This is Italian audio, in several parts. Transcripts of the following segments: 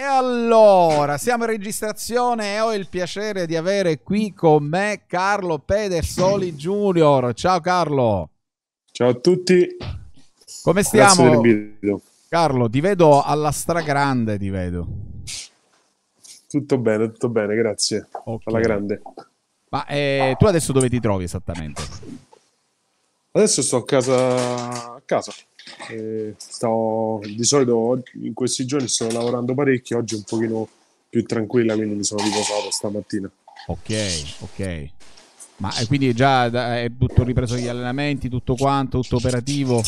E allora, siamo in registrazione e ho il piacere di avere qui con me Carlo Pedersoli Junior. Ciao Carlo. Ciao a tutti. Come stiamo? Carlo, ti vedo alla stragrande, ti vedo. Tutto bene, tutto bene, grazie. Okay. Alla grande. Ma eh, tu adesso dove ti trovi esattamente? Adesso sto a casa. A casa. Eh, sto, di solito in questi giorni sto lavorando parecchio, oggi un pochino più tranquilla, quindi mi sono riposato stamattina. Ok, ok. Ma quindi già è tutto ripreso gli allenamenti, tutto quanto, tutto operativo?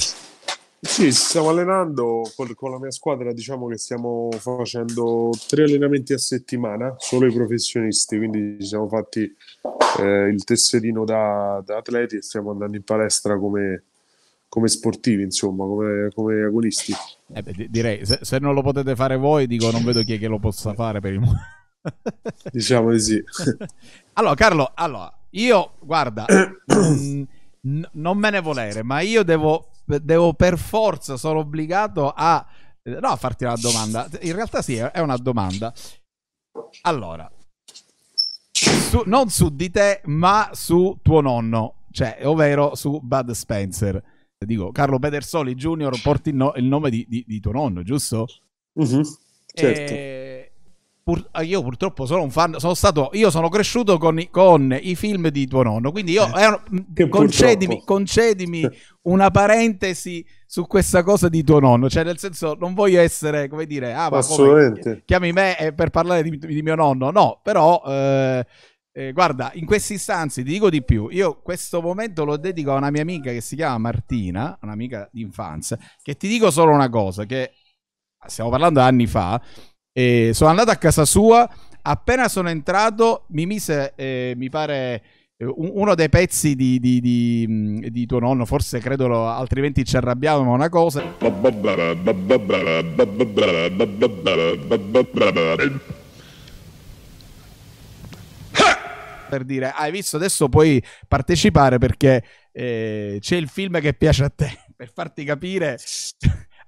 Sì, stiamo allenando con, con, la mia squadra, diciamo che stiamo facendo tre allenamenti a settimana, solo i professionisti, quindi ci siamo fatti eh, il tesserino da, da, atleti e stiamo andando in palestra come, come sportivi, insomma, come, come agonisti. Eh beh, direi, se, se, non lo potete fare voi, dico, non vedo chi è che lo possa fare per il momento. diciamo di sì. allora, Carlo, allora, io, guarda, n- non me ne volere, ma io devo, devo per forza, sono obbligato a... No, a farti una domanda. In realtà sì, è una domanda. Allora, su, non su di te, ma su tuo nonno, cioè, ovvero su Bud Spencer dico, Carlo Pedersoli Junior porti il, no- il nome di, di, di, tuo nonno, giusto? Uh-huh, certo. E... Pur- ah, io purtroppo sono un fan, sono stato, io sono cresciuto con i, con i film di tuo nonno, quindi io eh, concedimi, concedimi una parentesi su questa cosa di tuo nonno, cioè nel senso non voglio essere, come dire, ah, ma Assolutamente. Come, chiami me per parlare di, di, mio nonno, no, però eh, eh, guarda, in questi istanzi ti dico di più. Io questo momento lo dedico a una mia amica che si chiama Martina, un'amica d'infanzia, che ti dico solo una cosa, che stiamo parlando anni fa, e sono andato a casa sua, appena sono entrato mi mise, eh, mi pare, uno dei pezzi di, di, di, di, tuo nonno, forse credo, altrimenti ci arrabbiamo, una cosa per dire hai visto? Adesso puoi partecipare perché eh, c'è il film che piace a te per farti capire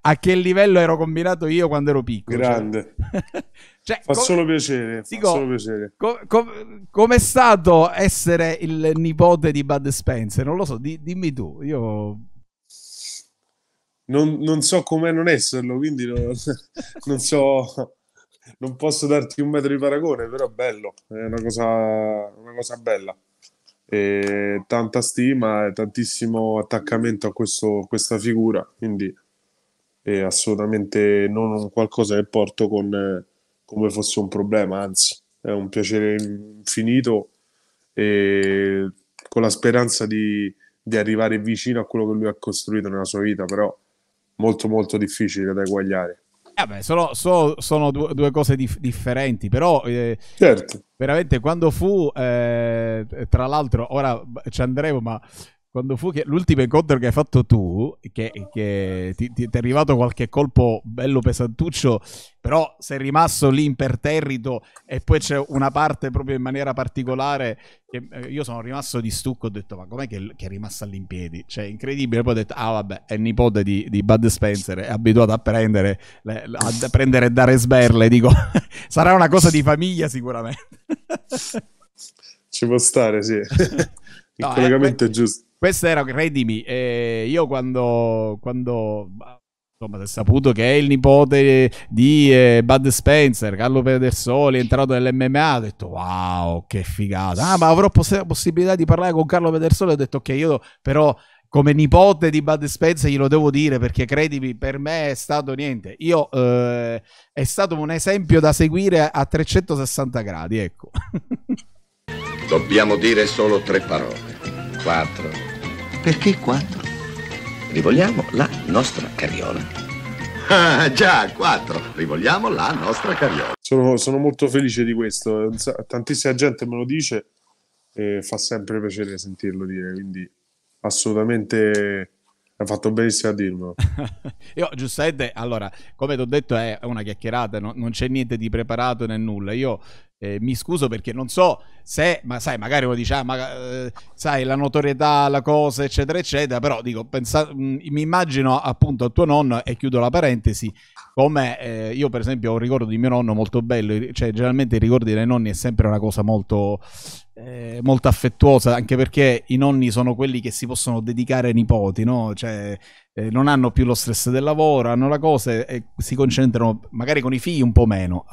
a che livello ero combinato io quando ero piccolo cioè. grande. Cioè, fa, com- solo piacere, dico, fa solo piacere. com- com- com'è stato essere il nipote di Bud Spencer? Non lo so di- dimmi tu io non, non so come non esserlo quindi non, non so non posso darti un metro di paragone, però bello, è una cosa, una cosa bella. E tanta stima e tantissimo attaccamento a questo, questa figura, quindi è assolutamente non qualcosa che porto con, come fosse un problema, anzi è un piacere infinito e con la speranza di, di arrivare vicino a quello che lui ha costruito nella sua vita, però molto molto difficile da eguagliare. Eh beh, sono, sono, sono due, due, cose dif- differenti, però eh, certo. veramente quando fu, eh, tra l'altro, ora ci andremo, ma quando fu che l'ultimo incontro che hai fatto tu, che, che ti, ti, ti, è arrivato qualche colpo bello pesantuccio, però sei rimasto lì imperterrito e poi c'è una parte proprio in maniera particolare che eh, io sono rimasto di stucco, ho detto ma com'è che, che è rimasta lì in piedi? Cioè incredibile, poi ho detto ah vabbè è nipote di, di Bud Spencer, è abituato a prendere, le, a prendere e dare sberle, dico sarà una cosa di famiglia sicuramente. Ci può stare, sì. Il no, collegamento eh, è giusto. Questo era, credimi, eh, io quando, quando insomma, si è saputo che è il nipote di eh, Bud Spencer, Carlo Pedersoli, è entrato nell'MMA, ho detto wow, che figata. Ah, ma avrò poss- possibilità di parlare con Carlo Pedersoli, ho detto ok, io però come nipote di Bud Spencer glielo devo dire perché credimi, per me è stato niente. Io eh, è stato un esempio da seguire a 360 gradi, ecco. Dobbiamo dire solo tre parole. Quattro perché quattro? Rivogliamo la nostra carriola. Ah, già, quattro. Rivogliamo la nostra carriola. Sono, sono, molto felice di questo. Tantissima gente me lo dice e fa sempre piacere sentirlo dire, quindi assolutamente hai fatto benissimo a dirmelo. Io giustamente, allora, come ti ho detto, è una chiacchierata, no, non c'è niente di preparato né nulla. Io eh, mi scuso perché non so se, ma sai, magari uno dice, ah, ma, eh, sai, la notorietà, la cosa, eccetera, eccetera, però dico, pensa, mh, mi immagino appunto a tuo nonno, e chiudo la parentesi, come eh, io per esempio ho un ricordo di mio nonno molto bello, cioè generalmente i ricordi dei nonni è sempre una cosa molto, eh, molto affettuosa, anche perché i nonni sono quelli che si possono dedicare ai nipoti, no? Cioè, eh, non hanno più lo stress del lavoro, hanno la cosa e si concentrano magari con i figli un po' meno.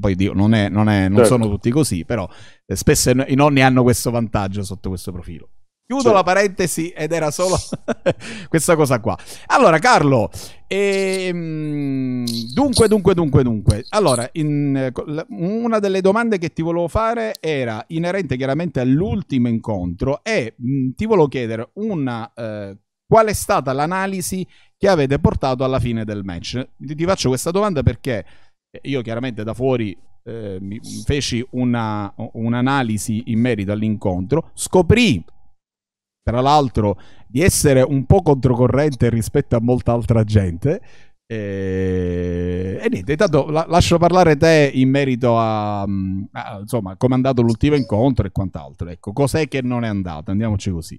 Poi Dio, non, è, non, è, non certo. sono tutti così, però eh, spesso i nonni hanno questo vantaggio sotto questo profilo. Chiudo certo. la parentesi ed era solo questa cosa qua. Allora, Carlo, ehm, dunque, dunque, dunque, dunque. Allora, in, una delle domande che ti volevo fare era inerente chiaramente all'ultimo incontro e mh, ti volevo chiedere una eh, qual è stata l'analisi che avete portato alla fine del match? Ti, faccio questa domanda perché io chiaramente da fuori eh, feci una, un'analisi in merito all'incontro, scoprì tra l'altro di essere un po' controcorrente rispetto a molta altra gente. E, e niente, intanto la, lascio parlare te in merito a, a insomma come è andato l'ultimo incontro e quant'altro. Ecco, cos'è che non è andato? Andiamoci così.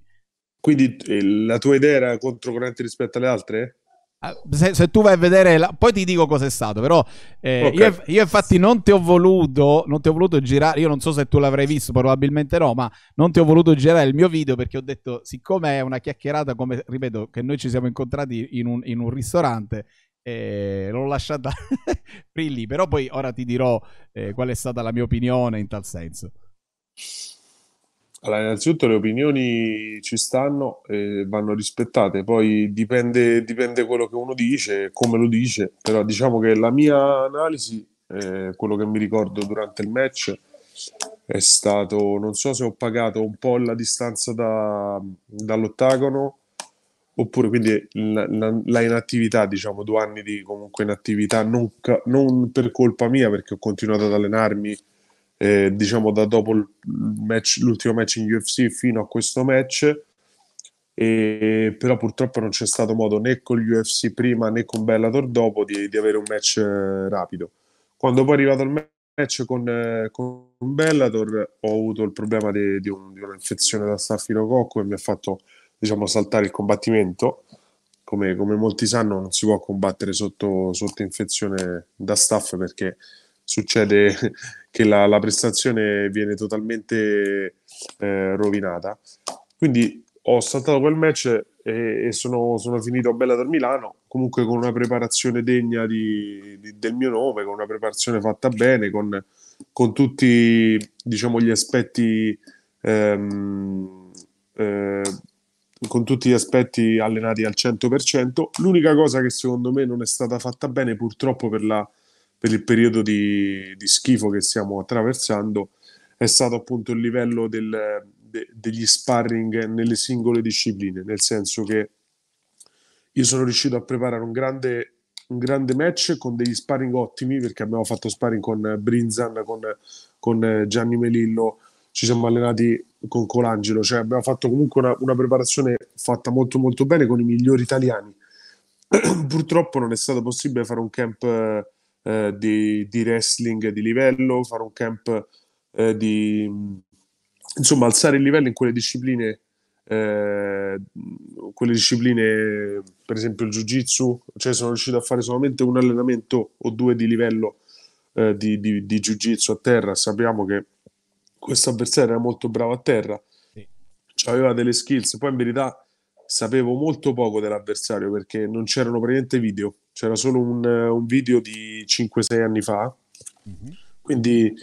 Quindi eh, la tua idea era controcorrente rispetto alle altre? Ah, se, se, tu vai a vedere, la... poi ti dico cosa è stato. Però eh, okay. io, io, infatti, non ti ho voluto, non ti ho voluto girare. Io non so se tu l'avrai visto, probabilmente no, ma non ti ho voluto girare il mio video perché ho detto, siccome è una chiacchierata, come ripeto, che noi ci siamo incontrati in un, in un ristorante. Eh, l'ho lasciata lì, però poi ora ti dirò eh, qual è stata la mia opinione in tal senso. Allora, innanzitutto le opinioni ci stanno e vanno rispettate, poi dipende, dipende quello che uno dice, come lo dice, però diciamo che la mia analisi, eh, quello che mi ricordo durante il match, è stato, non so se ho pagato un po' la distanza da, dall'ottagono, oppure quindi la, la, la, inattività, diciamo due anni di comunque inattività, non, non per colpa mia perché ho continuato ad allenarmi eh, diciamo da dopo match, l'ultimo match in UFC fino a questo match. E, però purtroppo non c'è stato modo né con gli UFC prima né con Bellator dopo di, di avere un match eh, rapido. Quando poi è arrivato il match con, eh, con Bellator ho avuto il problema di, di, un, di un'infezione da staffilococco e mi ha fatto diciamo saltare il combattimento. Come, come molti sanno non si può combattere sotto, sotto infezione da staff perché succede che la, la prestazione viene totalmente eh, rovinata. Quindi ho saltato quel match e, e sono, sono, finito Bella del Milano, comunque con una preparazione degna di, di, del mio nome, con una preparazione fatta bene, con, con tutti diciamo, gli aspetti... Ehm, eh, con tutti gli aspetti allenati al 100%. L'unica cosa che secondo me non è stata fatta bene, purtroppo per la, per il periodo di, di schifo che stiamo attraversando è stato appunto il livello del, de, degli sparring nelle singole discipline, nel senso che io sono riuscito a preparare un grande, un grande match con degli sparring ottimi perché abbiamo fatto sparring con Brinzan, con, con Gianni Melillo, ci siamo allenati con Colangelo, cioè abbiamo fatto comunque una, una preparazione fatta molto molto bene con i migliori italiani. Purtroppo non è stato possibile fare un camp eh, di, di, wrestling di livello, fare un camp eh, di insomma alzare il livello in quelle discipline eh, quelle discipline per esempio il jiu jitsu cioè sono riuscito a fare solamente un allenamento o due di livello eh, di, di, di jiu jitsu a terra. Sappiamo che questo avversario era molto bravo a terra. Sì. aveva delle skills. Poi in verità sapevo molto poco dell'avversario perché non c'erano praticamente video c'era solo un, un video di 5-6 anni fa, mm-hmm. quindi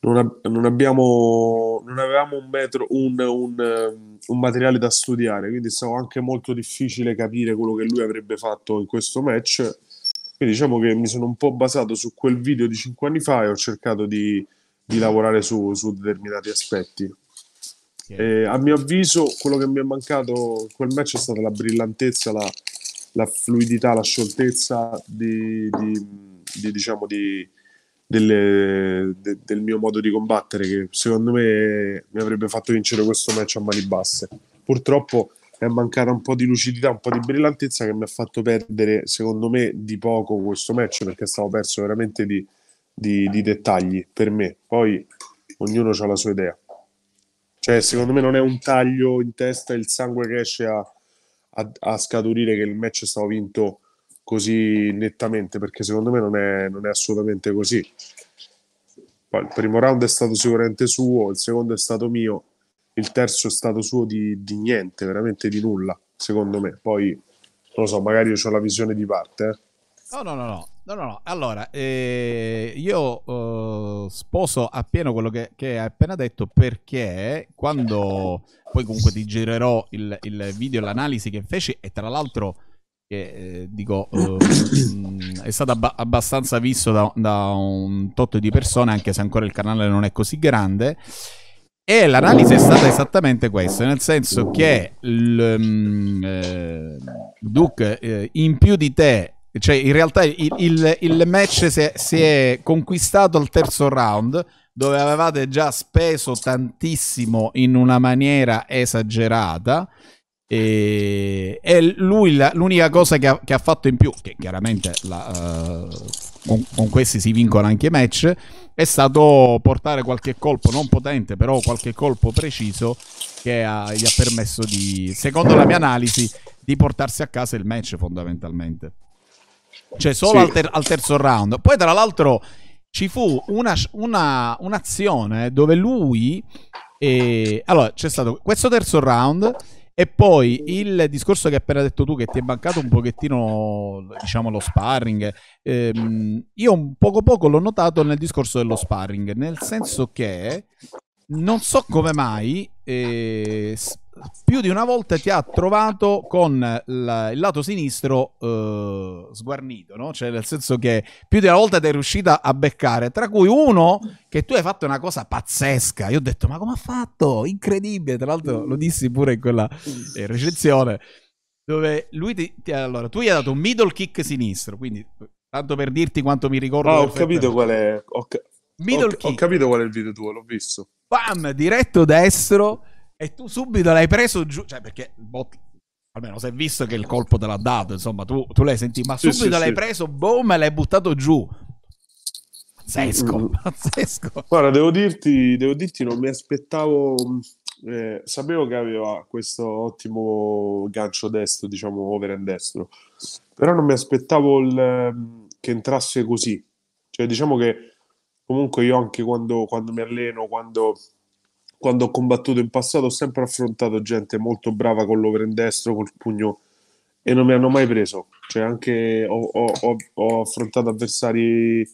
non, ab- non, abbiamo, non avevamo un, metro, un, un, un, materiale da studiare, quindi stava anche molto difficile capire quello che lui avrebbe fatto in questo match. Quindi diciamo che mi sono un po' basato su quel video di 5 anni fa e ho cercato di, di lavorare su, su determinati aspetti. Okay. a mio avviso, quello che mi è mancato in quel match è stata la brillantezza, la, la fluidità, la scioltezza di, di, di, diciamo di, delle, de, del mio modo di combattere che secondo me mi avrebbe fatto vincere questo match a mani basse. Purtroppo è mancata un po' di lucidità, un po' di brillantezza che mi ha fatto perdere secondo me di poco questo match perché stavo perso veramente di, di, di dettagli per me. Poi ognuno ha la sua idea. Cioè, secondo me non è un taglio in testa il sangue che esce a, a, a scaturire che il match è stato vinto così nettamente, perché secondo me non è, non è assolutamente così. Poi il primo round è stato sicuramente suo, il secondo è stato mio, il terzo è stato suo di, di niente, veramente di nulla, secondo me. Poi, non lo so, magari io ho la visione di parte. Eh. No, no, no, no. No, no, no. Allora, eh, io uh, sposo appieno quello che, che, hai appena detto perché quando poi comunque ti girerò il, il video, l'analisi che feci e tra l'altro che eh, dico uh, è stato ab- abbastanza visto da, da, un tot di persone anche se ancora il canale non è così grande e l'analisi è stata esattamente questa nel senso che il, um, eh, Duke eh, in più di te cioè, in realtà il, il, il match si è, si è, conquistato al terzo round, dove avevate già speso tantissimo in una maniera esagerata. E, e lui la, l'unica cosa che ha, che ha, fatto in più, che chiaramente la, uh, con, con, questi si vincono anche i match, è stato portare qualche colpo non potente, però qualche colpo preciso che ha, gli ha permesso di, secondo la mia analisi, di portarsi a casa il match fondamentalmente. Cioè solo sì. al, ter- al, terzo round. Poi tra l'altro ci fu una, una, un'azione dove lui... Eh, allora, c'è stato questo terzo round e poi il discorso che hai appena detto tu, che ti è mancato un pochettino, diciamo, lo sparring. Ehm, io un poco poco l'ho notato nel discorso dello sparring, nel senso che non so come mai eh, più di una volta ti ha trovato con la, il lato sinistro eh, sguarnito, no? Cioè, nel senso che più di una volta ti è riuscita a beccare, tra cui uno che tu hai fatto una cosa pazzesca. Io ho detto, ma come ha fatto? Incredibile. Tra l'altro lo dissi pure in quella eh, recensione, dove lui ti, ti, Allora, tu gli hai dato un middle kick sinistro, quindi tanto per dirti quanto mi ricordo. Ah, ho capito qual è. Ho, ca- ho, ho capito qual è il video tuo, l'ho visto. Bam, diretto destro e tu subito l'hai preso giù, cioè perché bot, almeno si è visto che il colpo te l'ha dato, insomma, tu, tu l'hai sentito, ma subito sì, l'hai sì. preso, boom, e l'hai buttato giù. Pazzesco, mm. pazzesco. Guarda, devo dirti, devo dirti, non mi aspettavo. Eh, sapevo che aveva questo ottimo gancio destro, diciamo over and destro, però non mi aspettavo il, ehm, che entrasse così. Cioè, diciamo che comunque io anche quando, quando mi alleno, quando quando ho combattuto in passato ho sempre affrontato gente molto brava con l'over in destro, col pugno e non mi hanno mai preso. Cioè, anche ho, ho, ho affrontato avversari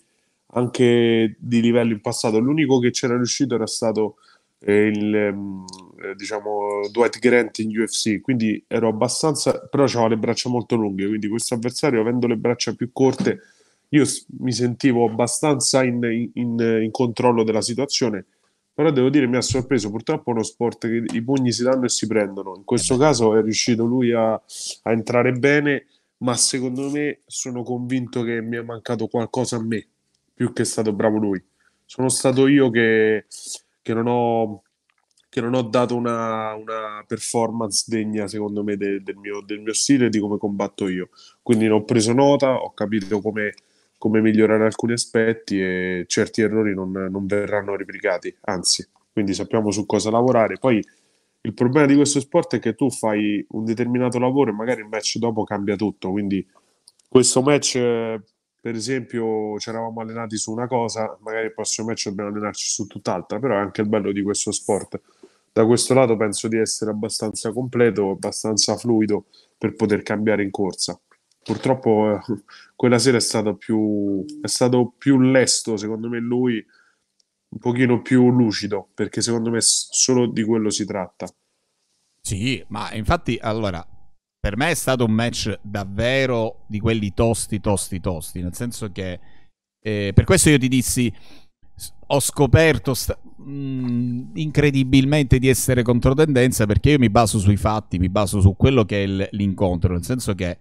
anche di livello in passato. L'unico che c'era riuscito era stato eh, il ehm, eh, diciamo Dwight Grant in UFC. Quindi ero abbastanza, però avevo le braccia molto lunghe. Quindi questo avversario, avendo le braccia più corte, io mi sentivo abbastanza in, in, in controllo della situazione però devo dire mi ha sorpreso. Purtroppo è uno sport che i pugni si danno e si prendono. In questo caso è riuscito lui a, a, entrare bene ma secondo me sono convinto che mi è mancato qualcosa a me più che è stato bravo lui. Sono stato io che, che non ho che non ho dato una, una performance degna secondo me de, del, mio, del mio stile e di come combatto io. Quindi ne ho preso nota ho capito come come migliorare alcuni aspetti e certi errori non, non verranno replicati, anzi, quindi sappiamo su cosa lavorare. Poi il problema di questo sport è che tu fai un determinato lavoro e magari il match dopo cambia tutto, quindi questo match per esempio ci eravamo allenati su una cosa, magari il prossimo match dobbiamo allenarci su tutt'altra, però è anche il bello di questo sport. Da questo lato penso di essere abbastanza completo, abbastanza fluido per poter cambiare in corsa purtroppo eh, quella sera è stato più è stato più lesto secondo me lui un pochino più lucido perché secondo me solo di quello si tratta. Sì ma infatti allora per me è stato un match davvero di quelli tosti tosti tosti nel senso che eh, per questo io ti dissi ho scoperto sta- mh, mm, incredibilmente di essere controtendenza perché io mi baso sui fatti, mi baso su quello che è l- l'incontro, nel senso che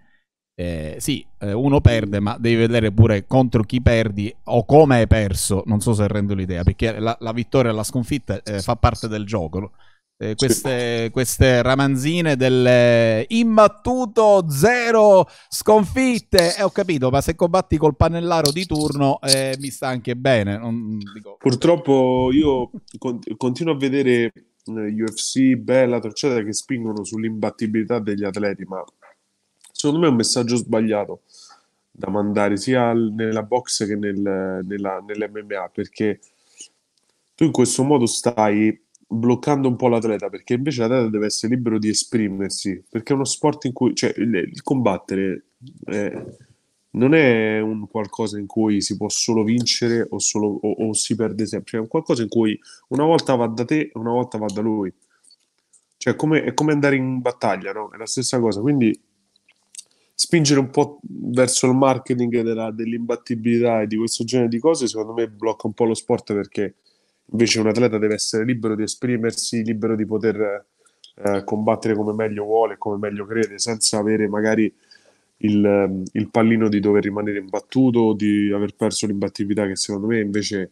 eh, sì, eh, uno perde, ma devi vedere pure contro chi perdi o come hai perso. Non so se rendo l'idea, perché la, la vittoria e la sconfitta eh, fa parte del gioco. eh, queste, queste, ramanzine del imbattuto zero sconfitte. E eh, ho capito, ma se combatti col pannellaro di turno eh, mi sta anche bene. Non, dico... Purtroppo io continuo a vedere UFC, Bellator, eccetera, che spingono sull'imbattibilità degli atleti, ma secondo me è un messaggio sbagliato da mandare sia nella box che nel, nella, nell'MMA, perché tu in questo modo stai bloccando un po' l'atleta perché invece l'atleta deve essere libero di esprimersi perché è uno sport in cui cioè il, il combattere eh, non è un qualcosa in cui si può solo vincere o, solo, o, o si perde sempre cioè è un qualcosa in cui una volta va da te e una volta va da lui cioè come, è come andare in battaglia no? è la stessa cosa quindi spingere un po' verso il marketing della, dell'imbattibilità e di questo genere di cose secondo me blocca un po' lo sport perché Invece un atleta deve essere libero di esprimersi, libero di poter eh, combattere come meglio vuole, come meglio crede, senza avere magari il, il, pallino di dover rimanere imbattuto o di aver perso l'imbattibilità, che secondo me invece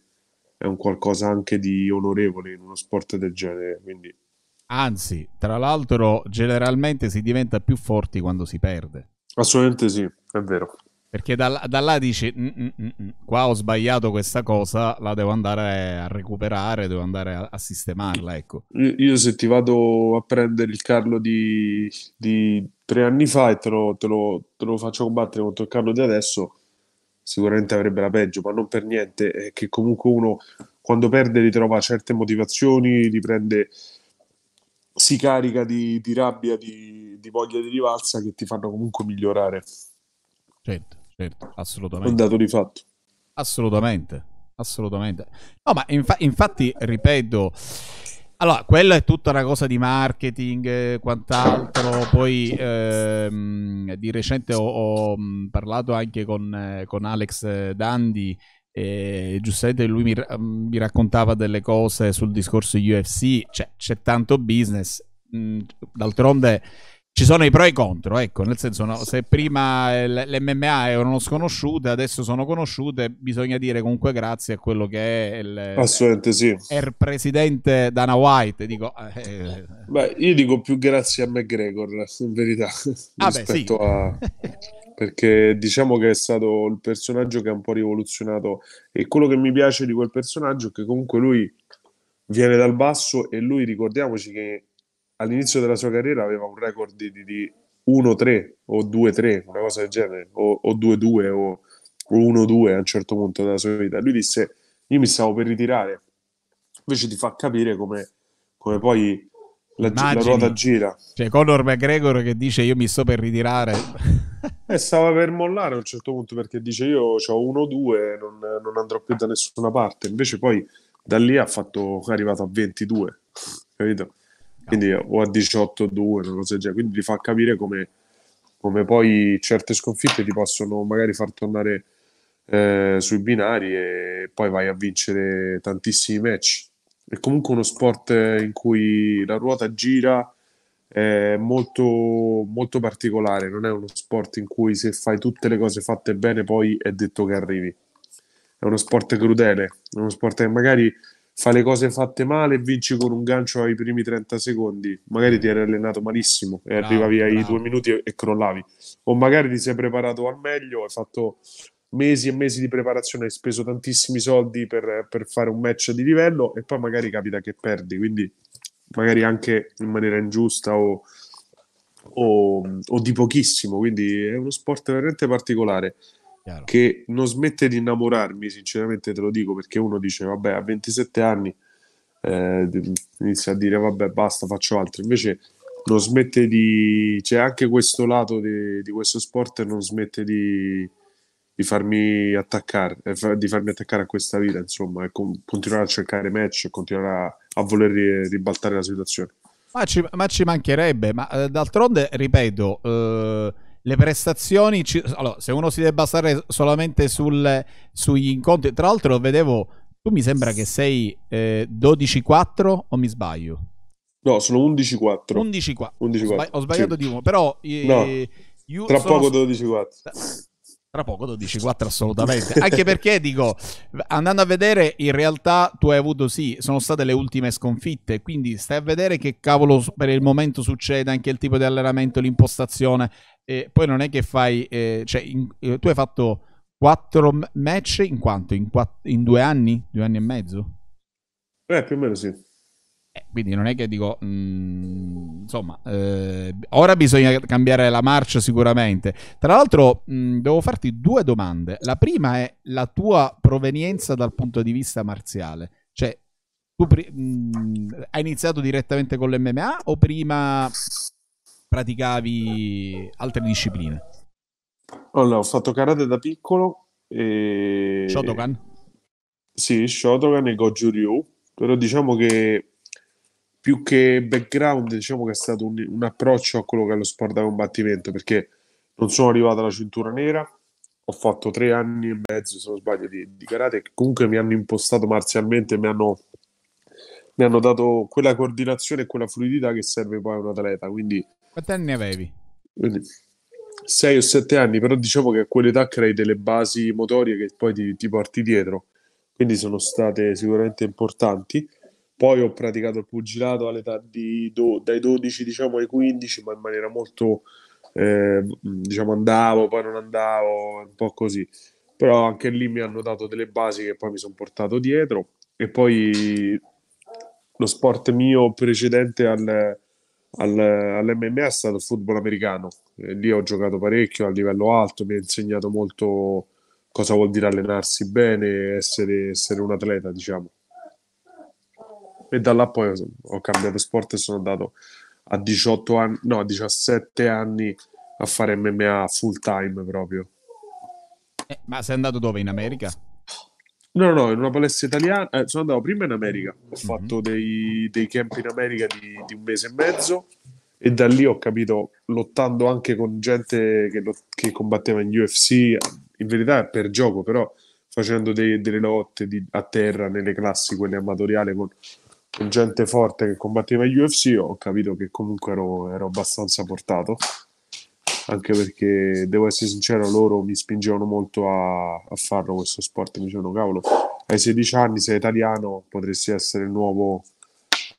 è un qualcosa anche di onorevole in uno sport del genere. Quindi... Anzi, tra l'altro, generalmente si diventa più forti quando si perde. Assolutamente sì, è vero. Perché da, da là dici, mm, mm, mm, qua ho sbagliato questa cosa, la devo andare a recuperare, devo andare a, a sistemarla, ecco. Io, io, se ti vado a prendere il Carlo di, di tre anni fa e te lo, te, lo, te lo, faccio combattere contro il Carlo di adesso, sicuramente avrebbe la peggio, ma non per niente, è che comunque uno quando perde ritrova certe motivazioni, riprende, si carica di, di rabbia, di, di voglia di rivalsa che ti fanno comunque migliorare. Certo certo, assolutamente. Un dato di fatto. Assolutamente, assolutamente. No, ma infa- infatti, ripeto, allora, quella è tutta una cosa di marketing e quant'altro. Poi ehm, di recente ho, ho, parlato anche con, eh, con Alex Dandi e giustamente lui mi, mm, mi, raccontava delle cose sul discorso UFC. Cioè, c'è tanto business. Mm, d'altronde ci sono i pro e i contro, ecco, nel senso no, se prima l'MMA erano sconosciute, adesso sono conosciute, bisogna dire comunque grazie a quello che è il, Assolutamente sì. il presidente Dana White, dico, eh, Beh, io dico più grazie a McGregor, in verità, ah rispetto beh, sì. a... perché diciamo che è stato il personaggio che ha un po' rivoluzionato e quello che mi piace di quel personaggio è che comunque lui viene dal basso e lui ricordiamoci che all'inizio della sua carriera aveva un record di, di, di 1-3 o 2-3, una cosa del genere, o, o 2-2 o, o 1-2 a un certo punto della sua vita. Lui disse, io mi stavo per ritirare. Invece ti fa capire come, come poi la, la, ruota gira. C'è Conor McGregor che dice io mi sto per ritirare. E stava per mollare a un certo punto perché dice io ho 1-2, non, non andrò più da nessuna parte. Invece poi da lì ha fatto, è arrivato a 22, capito? quindi o a 18-2, una cosa del genere. Quindi ti fa capire come, come poi certe sconfitte ti possono magari far tornare eh, sui binari e poi vai a vincere tantissimi match. È comunque uno sport in cui la ruota gira è molto, molto particolare, non è uno sport in cui se fai tutte le cose fatte bene poi è detto che arrivi. È uno sport crudele, è uno sport che magari fai le cose fatte male e vinci con un gancio ai primi 30 secondi. Magari ti eri allenato malissimo e bravo, arrivavi ai bravo. due minuti e, e, crollavi. O magari ti sei preparato al meglio, hai fatto mesi e mesi di preparazione, hai speso tantissimi soldi per, per fare un match di livello e poi magari capita che perdi. Quindi magari anche in maniera ingiusta o, o, o di pochissimo. Quindi è uno sport veramente particolare. Chiaro. che non smette di innamorarmi, sinceramente te lo dico, perché uno dice, vabbè, a 27 anni eh, inizia a dire, vabbè, basta, faccio altro. Invece non smette di... c'è anche questo lato di, di questo sport e non smette di, di farmi attaccare, eh, di farmi attaccare a questa vita, insomma, e con, continuare a cercare match e continuare a, a voler ribaltare la situazione. Ma ci, ma ci mancherebbe, ma eh, d'altronde, ripeto, eh, le prestazioni. Ci... Allora, se uno si deve basare solamente sul, sugli incontri, tra l'altro, vedevo. Tu mi sembra che sei eh, 12-4 o mi sbaglio? No, sono 11-4. 11-4. Ho, sbagliato sì. di uno, però. Eh, no, tra poco 12-4. Tra poco tu dici 4 assolutamente. Anche perché dico, andando a vedere, in realtà tu hai avuto sì, sono state le ultime sconfitte. Quindi stai a vedere che cavolo per il momento succede, anche il tipo di allenamento, l'impostazione. E poi non è che fai, eh, cioè, in, eh, tu hai fatto 4 match in quanto? In, quatt- in due anni? Due anni e mezzo? Eh, più o meno sì. Eh, quindi non è che dico, mh, insomma, eh, ora bisogna cambiare la marcia sicuramente. Tra l'altro, mh, devo farti due domande. La prima è la tua provenienza dal punto di vista marziale. Cioè, tu pri- mh, hai iniziato direttamente con l'MMA o prima praticavi altre discipline? Allora, ho fatto karate da piccolo e... Shotokan? Sì, Shotokan e Goju Ryu, però diciamo che più che background, diciamo che è stato un, un, approccio a quello che è lo sport da combattimento, perché non sono arrivato alla cintura nera, ho fatto tre anni e mezzo, se non sbaglio, di, di karate, che comunque mi hanno impostato marzialmente, mi hanno, mi hanno dato quella coordinazione e quella fluidità che serve poi a un atleta. Quindi, Quanti anni avevi? Quindi, sei o sette anni, però diciamo che a quell'età crei delle basi motorie che poi ti, ti porti dietro, quindi sono state sicuramente importanti. Poi ho praticato il pugilato all'età di do, dai 12 diciamo ai 15, ma in maniera molto eh, diciamo andavo, poi non andavo, un po' così. Però anche lì mi hanno dato delle basi che poi mi sono portato dietro e poi lo sport mio precedente al, al, all'MMA è stato il football americano. E lì ho giocato parecchio a livello alto, mi ha insegnato molto cosa vuol dire allenarsi bene, essere, essere un atleta, diciamo e da là poi ho cambiato sport e sono andato a 18 anni, no, a 17 anni a fare MMA full time proprio. Eh, ma sei andato dove? In America? No, no, in una palestra italiana. Eh, sono andato prima in America, ho mm-hmm. fatto dei, dei, camp in America di, di, un mese e mezzo e da lì ho capito, lottando anche con gente che, lo, che combatteva in UFC, in verità per gioco, però facendo dei, delle lotte di, a terra nelle classi, quelle amatoriali con gente forte che combatteva in UFC, ho capito che comunque ero, ero abbastanza portato. Anche perché devo essere sincero, loro mi spingevano molto a, a farlo questo sport. Mi dicevano, cavolo, ai 16 anni sei italiano, potresti essere il nuovo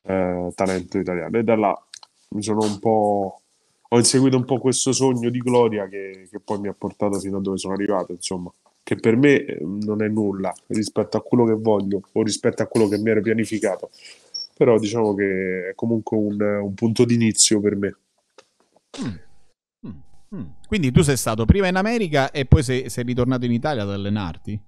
eh, talento italiano. E da là mi sono un po'. Ho inseguito un po' questo sogno di gloria che, che poi mi ha portato fino a dove sono arrivato, insomma che per me eh, non è nulla rispetto a quello che voglio o rispetto a quello che mi ero pianificato però diciamo che è comunque un, un punto d'inizio per me. Mm. Mm. Mm. Quindi tu sei stato prima in America e poi sei, sei, ritornato in Italia ad allenarti?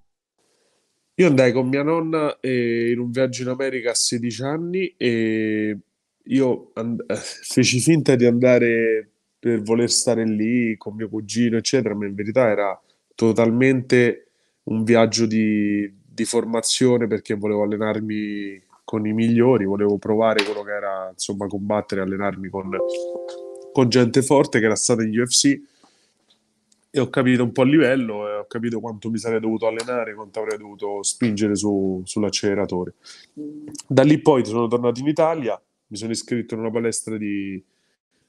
Io andai con mia nonna eh, in un viaggio in America a 16 anni e io and- feci finta di andare per voler stare lì con mio cugino, eccetera, ma in verità era totalmente un viaggio di, di formazione perché volevo allenarmi con i migliori, volevo provare quello che era insomma combattere, allenarmi con, con gente forte che era stata in UFC e ho capito un po' il livello e ho capito quanto mi sarei dovuto allenare, quanto avrei dovuto spingere su, sull'acceleratore. Da lì poi sono tornato in Italia, mi sono iscritto in una palestra di,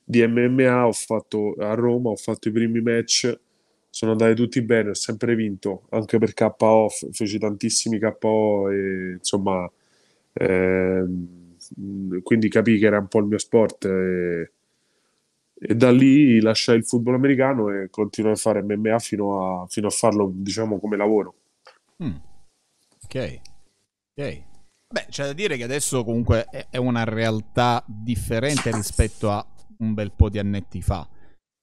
di MMA, ho fatto a Roma, ho fatto i primi match, sono andati tutti bene, ho sempre vinto, anche per KO, feci tantissimi KO e insomma eh, quindi capì che era un po' il mio sport e, e, da lì lasciai il football americano e continuai a fare MMA fino a, fino a farlo diciamo come lavoro. Mm. ok. Ok. Beh c'è da dire che adesso comunque è una realtà differente rispetto a un bel po' di annetti fa.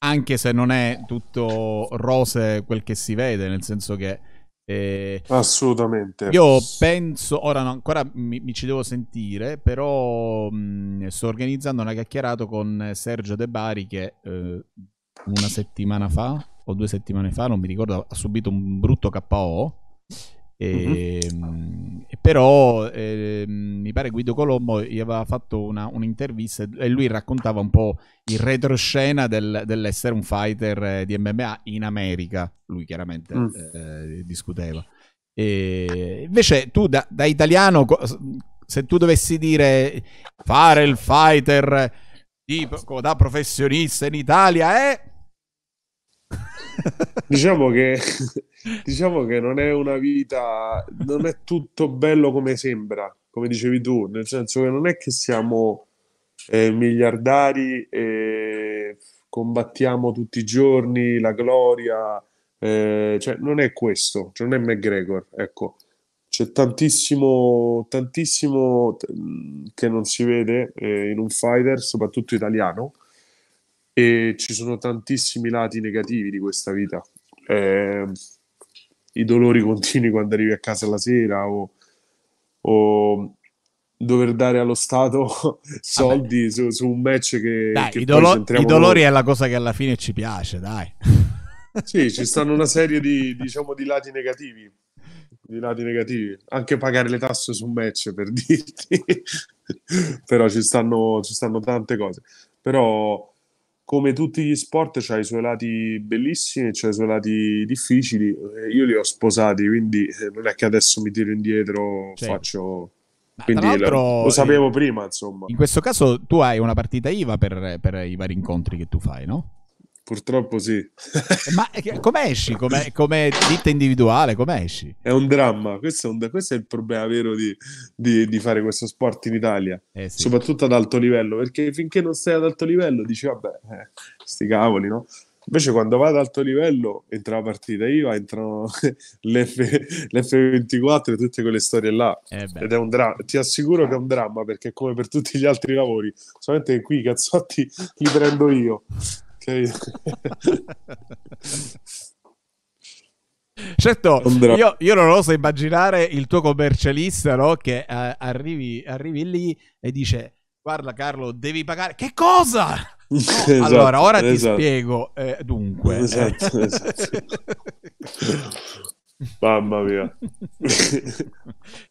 Anche se non è tutto rose quel che si vede nel senso che eh, Assolutamente. Io penso, ora no, ancora mi, mi, ci devo sentire, però mh, mm, sto organizzando una chiacchierata con Sergio De Bari che eh, una settimana fa o due settimane fa, non mi ricordo, ha subito un brutto KO e, mm-hmm. però eh, mi pare Guido Colombo gli aveva fatto una, un'intervista e lui raccontava un po' il retroscena del, dell'essere un fighter eh, di MMA in America. Lui chiaramente mm. eh, discuteva. E invece tu da, da, italiano, se tu dovessi dire fare il fighter di, da professionista in Italia è... diciamo che, diciamo che non è una vita, non è tutto bello come sembra, come dicevi tu, nel senso che non è che siamo eh, miliardari e combattiamo tutti i giorni la gloria, eh, cioè non è questo, cioè non è McGregor, ecco. C'è tantissimo, tantissimo che non si vede eh, in un fighter, soprattutto italiano, e ci sono tantissimi lati negativi di questa vita. Eh, I dolori continui quando arrivi a casa la sera o, o dover dare allo Stato soldi su, su, un match che, dai, che i, dolo- i dolori noi. è la cosa che alla fine ci piace, dai. Sì, ci stanno una serie di, diciamo, di lati negativi di lati negativi, anche pagare le tasse su un match per dirti, però ci stanno, ci stanno tante cose. Però come tutti gli sport c'ha i suoi lati bellissimi e c'ha i suoi lati difficili. Io li ho sposati, quindi eh, non è che adesso mi tiro indietro, sì. faccio... Quindi lo, lo, sapevo prima, insomma. In questo caso tu hai una partita IVA per, per i vari incontri che tu fai, no? Purtroppo sì. Ma come esci? Come, come ditta individuale? Come esci? È un dramma. Questo è, un, questo è il problema vero di, di, di, fare questo sport in Italia, eh sì. soprattutto ad alto livello. Perché finché non sei ad alto livello dici, vabbè, eh, sti cavoli, no? Invece quando vai ad alto livello entra la partita IVA, entrano l'F, l'F24 e tutte quelle storie là. Eh Ed è un dramma. Ti assicuro che è un dramma perché come per tutti gli altri lavori. Solamente qui i cazzotti li prendo io. Certo, io, io, non oso immaginare il tuo commercialista no? che uh, arrivi, arrivi, lì e dice: Guarda, Carlo, devi pagare. Che cosa? No, esatto, allora, ora esatto. ti spiego. Eh, dunque, esatto, esatto. Mamma mia.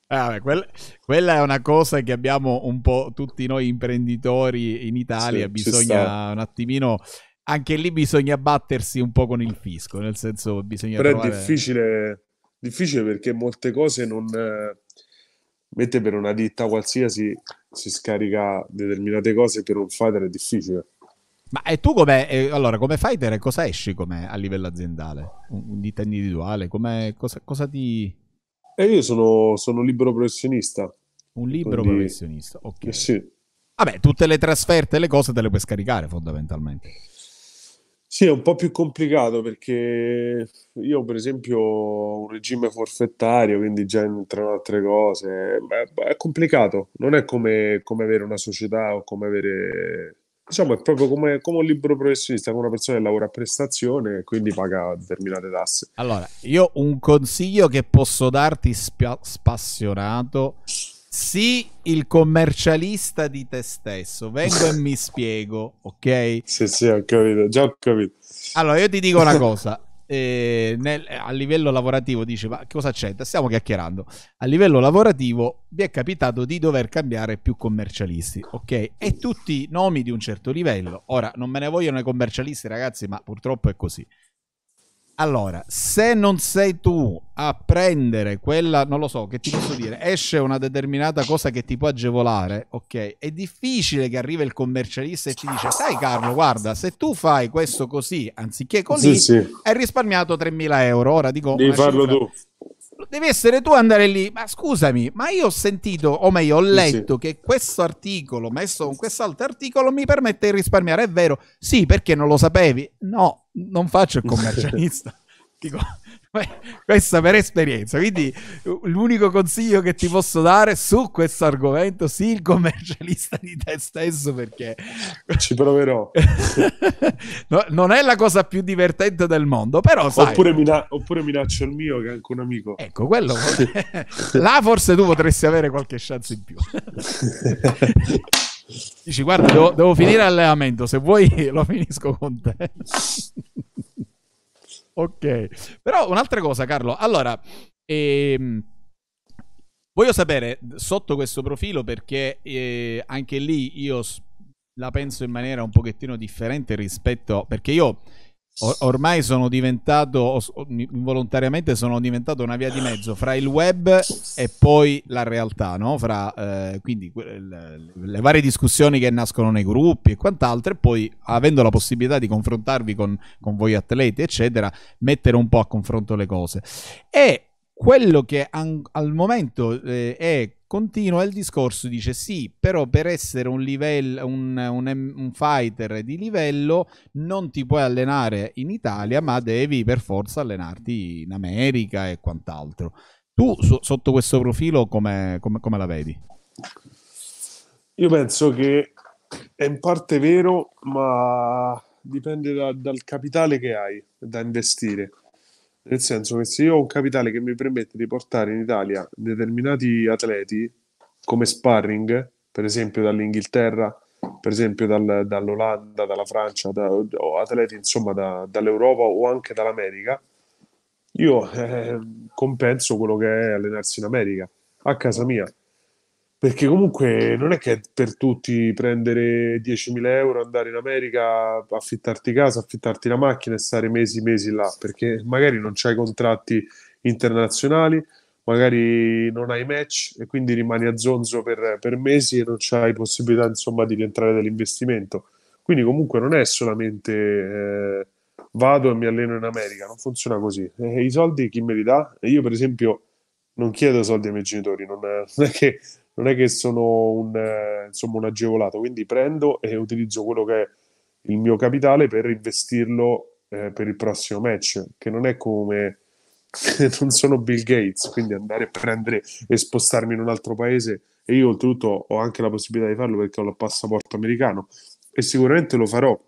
ah, vabbè, quella, quella, è una cosa che abbiamo un po' tutti noi imprenditori in Italia. Sì, bisogna un attimino anche lì bisogna battersi un po' con il fisco, nel senso bisogna Però trovare... è difficile, difficile perché molte cose non... Eh, mette per una ditta qualsiasi si scarica determinate cose per un fighter è difficile. Ma e tu come, eh, allora, come fighter cosa esci come a livello aziendale? Un, un ditta individuale? Come, cosa, cosa ti... Eh, io sono, sono libero professionista. Un libero quindi... professionista, ok. Eh sì. Vabbè, tutte le trasferte e le cose te le puoi scaricare fondamentalmente. Sì, è un po' più complicato perché io, per esempio, ho un regime forfettario, quindi già entrano altre cose. Beh, è complicato, non è come, come, avere una società o come avere. Diciamo, è proprio come, come, un libero professionista, come una persona che lavora a prestazione e quindi paga determinate tasse. Allora, io un consiglio che posso darti spia- spassionato Sii il commercialista di te stesso. Vengo e mi spiego, ok? Sì, sì, ho capito, già ho capito. Allora, io ti dico una cosa. Eh, nel, a livello lavorativo dice ma cosa c'è? Stiamo chiacchierando. A livello lavorativo vi è capitato di dover cambiare più commercialisti, ok? E tutti nomi di un certo livello. Ora non me ne vogliono i commercialisti, ragazzi, ma purtroppo è così. Allora, se non sei tu a prendere quella, non lo so, che ti posso dire, esce una determinata cosa che ti può agevolare, ok? È difficile che arrivi il commercialista e ti dice, sai Carlo, guarda, se tu fai questo così, anziché così, sì, sì. hai risparmiato 3.000 euro. Ora dico... Devi farlo cifra. tu. Devi essere tu andare lì. Ma scusami, ma io ho sentito, o meglio, ho letto sì, che questo articolo, messo con quest'altro articolo, mi permette di risparmiare. È vero? Sì, perché non lo sapevi? No, non faccio il commercialista. Dico, questa per esperienza. Quindi l'unico consiglio che ti posso dare su questo argomento, sì, il commercialista di te stesso perché ci proverò. no, non è la cosa più divertente del mondo, però sai... Oppure, mina- oppure minaccio il mio che è anche un amico. Ecco, quello là forse tu potresti avere qualche chance in più. Dici, guarda, devo, devo finire l'allenamento, se vuoi lo finisco con te. Ok, però un'altra cosa, Carlo. Allora, ehm, voglio sapere sotto questo profilo perché eh, anche lì io la penso in maniera un pochettino differente rispetto perché io Or- ormai sono diventato, involontariamente sono diventato una via di mezzo fra il web e poi la realtà, no? Fra eh, quindi le, le, varie discussioni che nascono nei gruppi e quant'altro, e poi avendo la possibilità di confrontarvi con, con voi atleti, eccetera, mettere un po' a confronto le cose. E quello che an- al momento eh, è continua il discorso, dice sì, però per essere un, livello, un, un, un, fighter di livello non ti puoi allenare in Italia, ma devi per forza allenarti in America e quant'altro. Tu so, sotto questo profilo come, come, come la vedi? Io penso che è in parte vero, ma dipende da, dal capitale che hai da investire. Nel senso che se io ho un capitale che mi permette di portare in Italia determinati atleti come sparring, per esempio dall'Inghilterra, per esempio dal, dall'Olanda, dalla Francia, da, o atleti insomma da, dall'Europa o anche dall'America, io eh, compenso quello che è allenarsi in America a casa mia perché comunque non è che per tutti prendere 10.000 euro, andare in America, affittarti casa, affittarti la macchina e stare mesi mesi là, perché magari non c'hai contratti internazionali, magari non hai match e quindi rimani a zonzo per, per mesi e non c'hai possibilità insomma di rientrare dall'investimento. Quindi comunque non è solamente eh, vado e mi alleno in America, non funziona così. E I soldi chi me li dà? Io per esempio non chiedo soldi ai miei genitori, non è, non è che non è che sono un, eh, insomma, un agevolato, quindi prendo e utilizzo quello che è il mio capitale per investirlo eh, per il prossimo match, che non è come non sono Bill Gates, quindi andare a prendere e spostarmi in un altro paese. E io oltretutto ho anche la possibilità di farlo perché ho il passaporto americano e sicuramente lo farò